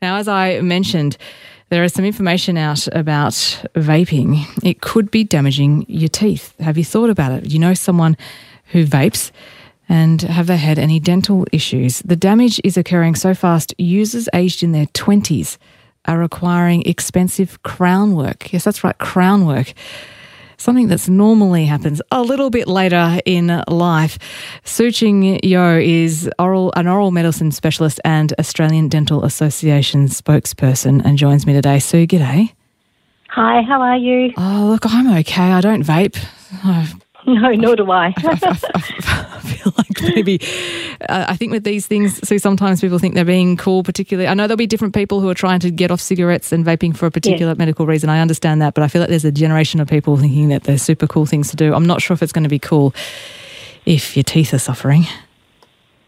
Now, as I mentioned, there is some information out about vaping. It could be damaging your teeth. Have you thought about it? You know someone who vapes and have they had any dental issues? The damage is occurring so fast, users aged in their 20s are requiring expensive crown work. Yes, that's right, crown work something that's normally happens a little bit later in life. Su Ching Yeo is oral, an oral medicine specialist and Australian Dental Association spokesperson and joins me today. Sue, g'day. Hi, how are you? Oh, look, I'm okay. I don't vape. I've No, nor do I. I feel like maybe uh, I think with these things, so sometimes people think they're being cool. Particularly, I know there'll be different people who are trying to get off cigarettes and vaping for a particular yeah. medical reason. I understand that, but I feel like there's a generation of people thinking that they're super cool things to do. I'm not sure if it's going to be cool if your teeth are suffering.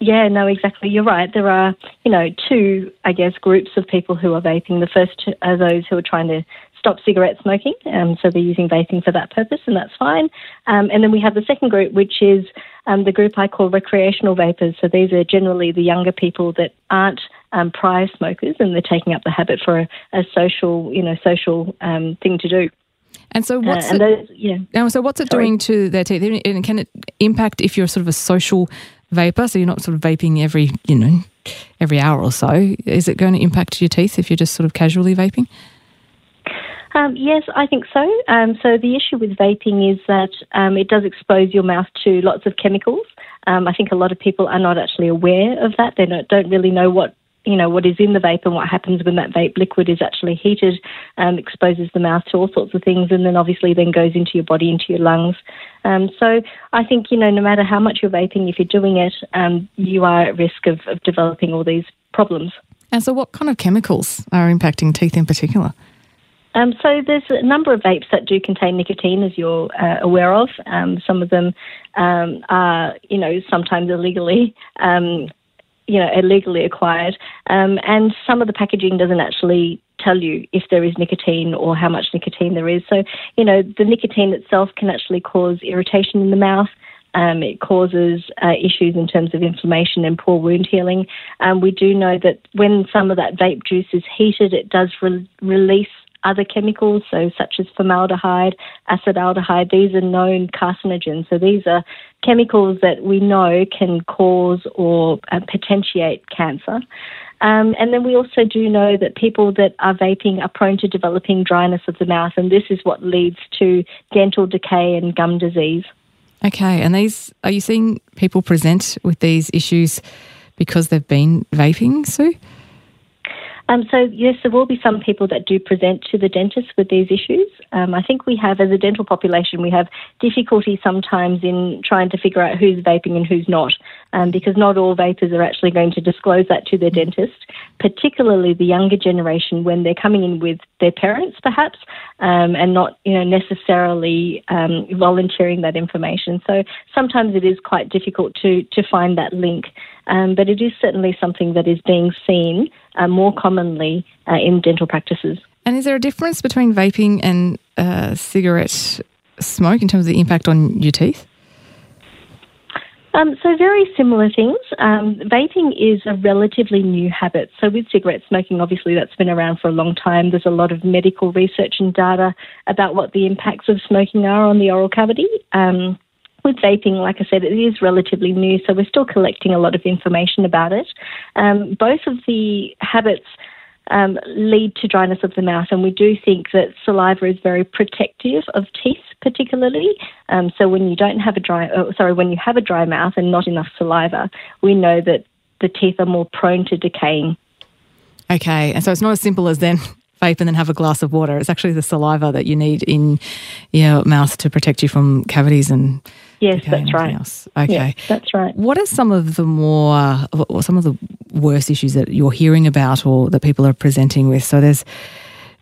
Yeah, no, exactly. You're right. There are, you know, two, I guess, groups of people who are vaping. The first are those who are trying to stop cigarette smoking, um, so they're using vaping for that purpose, and that's fine. Um, and then we have the second group, which is um, the group I call recreational vapers. So these are generally the younger people that aren't um, prior smokers, and they're taking up the habit for a, a social, you know, social um, thing to do. And so, what's uh, and it, those, yeah. so what's it Sorry. doing to their teeth? And can it impact if you're sort of a social vaper? So you're not sort of vaping every, you know, every hour or so. Is it going to impact your teeth if you're just sort of casually vaping? Um, yes, I think so. Um, so the issue with vaping is that um, it does expose your mouth to lots of chemicals. Um, I think a lot of people are not actually aware of that. They don't, don't really know what you know what is in the vape and what happens when that vape liquid is actually heated, um, exposes the mouth to all sorts of things, and then obviously then goes into your body, into your lungs. Um, so I think you know no matter how much you're vaping, if you're doing it, you are at risk of, of developing all these problems. And so, what kind of chemicals are impacting teeth in particular? Um, so there's a number of vapes that do contain nicotine, as you're uh, aware of. Um, some of them um, are, you know, sometimes illegally, um, you know, illegally acquired, um, and some of the packaging doesn't actually tell you if there is nicotine or how much nicotine there is. So, you know, the nicotine itself can actually cause irritation in the mouth. Um, it causes uh, issues in terms of inflammation and poor wound healing. Um, we do know that when some of that vape juice is heated, it does re- release other chemicals, so such as formaldehyde, acetaldehyde. These are known carcinogens. So these are chemicals that we know can cause or uh, potentiate cancer. Um, and then we also do know that people that are vaping are prone to developing dryness of the mouth, and this is what leads to dental decay and gum disease. Okay, and these are you seeing people present with these issues because they've been vaping, Sue? Um, so, yes, there will be some people that do present to the dentist with these issues. Um, I think we have, as a dental population, we have difficulty sometimes in trying to figure out who's vaping and who's not, um, because not all vapers are actually going to disclose that to their dentist, particularly the younger generation when they're coming in with their parents, perhaps, um, and not, you know, necessarily um, volunteering that information. So sometimes it is quite difficult to to find that link. Um, but it is certainly something that is being seen uh, more commonly uh, in dental practices. And is there a difference between vaping and uh, cigarette smoke in terms of the impact on your teeth? Um, so, very similar things. Um, vaping is a relatively new habit. So, with cigarette smoking, obviously that's been around for a long time. There's a lot of medical research and data about what the impacts of smoking are on the oral cavity. Um, with vaping, like I said, it is relatively new, so we're still collecting a lot of information about it. Um, both of the habits um, lead to dryness of the mouth, and we do think that saliva is very protective of teeth, particularly. Um, so when you don't have a dry, oh, sorry, when you have a dry mouth and not enough saliva, we know that the teeth are more prone to decaying. Okay, and so it's not as simple as then vape and then have a glass of water. It's actually the saliva that you need in your mouth to protect you from cavities and Yes, that's right. Else. Okay, yes, that's right. What are some of the more, or some of the worst issues that you're hearing about, or that people are presenting with? So there's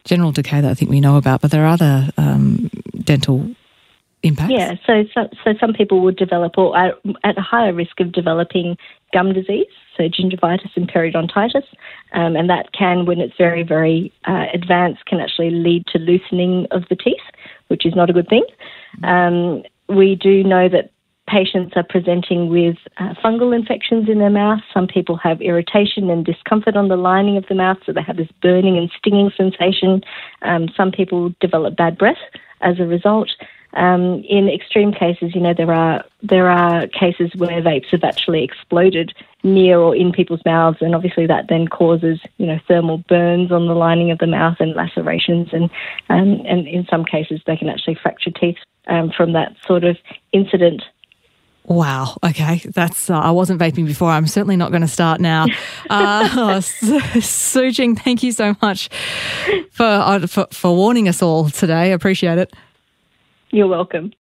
general decay that I think we know about, but there are other um, dental impacts. Yeah, so, so so some people would develop, or are at a higher risk of developing gum disease, so gingivitis and periodontitis, um, and that can, when it's very very uh, advanced, can actually lead to loosening of the teeth, which is not a good thing. Um, we do know that patients are presenting with uh, fungal infections in their mouth. Some people have irritation and discomfort on the lining of the mouth, so they have this burning and stinging sensation. Um, some people develop bad breath as a result. Um, in extreme cases, you know, there are there are cases where vapes have actually exploded near or in people's mouths, and obviously that then causes you know thermal burns on the lining of the mouth and lacerations, and um, and in some cases they can actually fracture teeth um, from that sort of incident. Wow. Okay, that's. Uh, I wasn't vaping before. I'm certainly not going to start now. Uh, Su Jing, thank you so much for, uh, for for warning us all today. I appreciate it. You're welcome.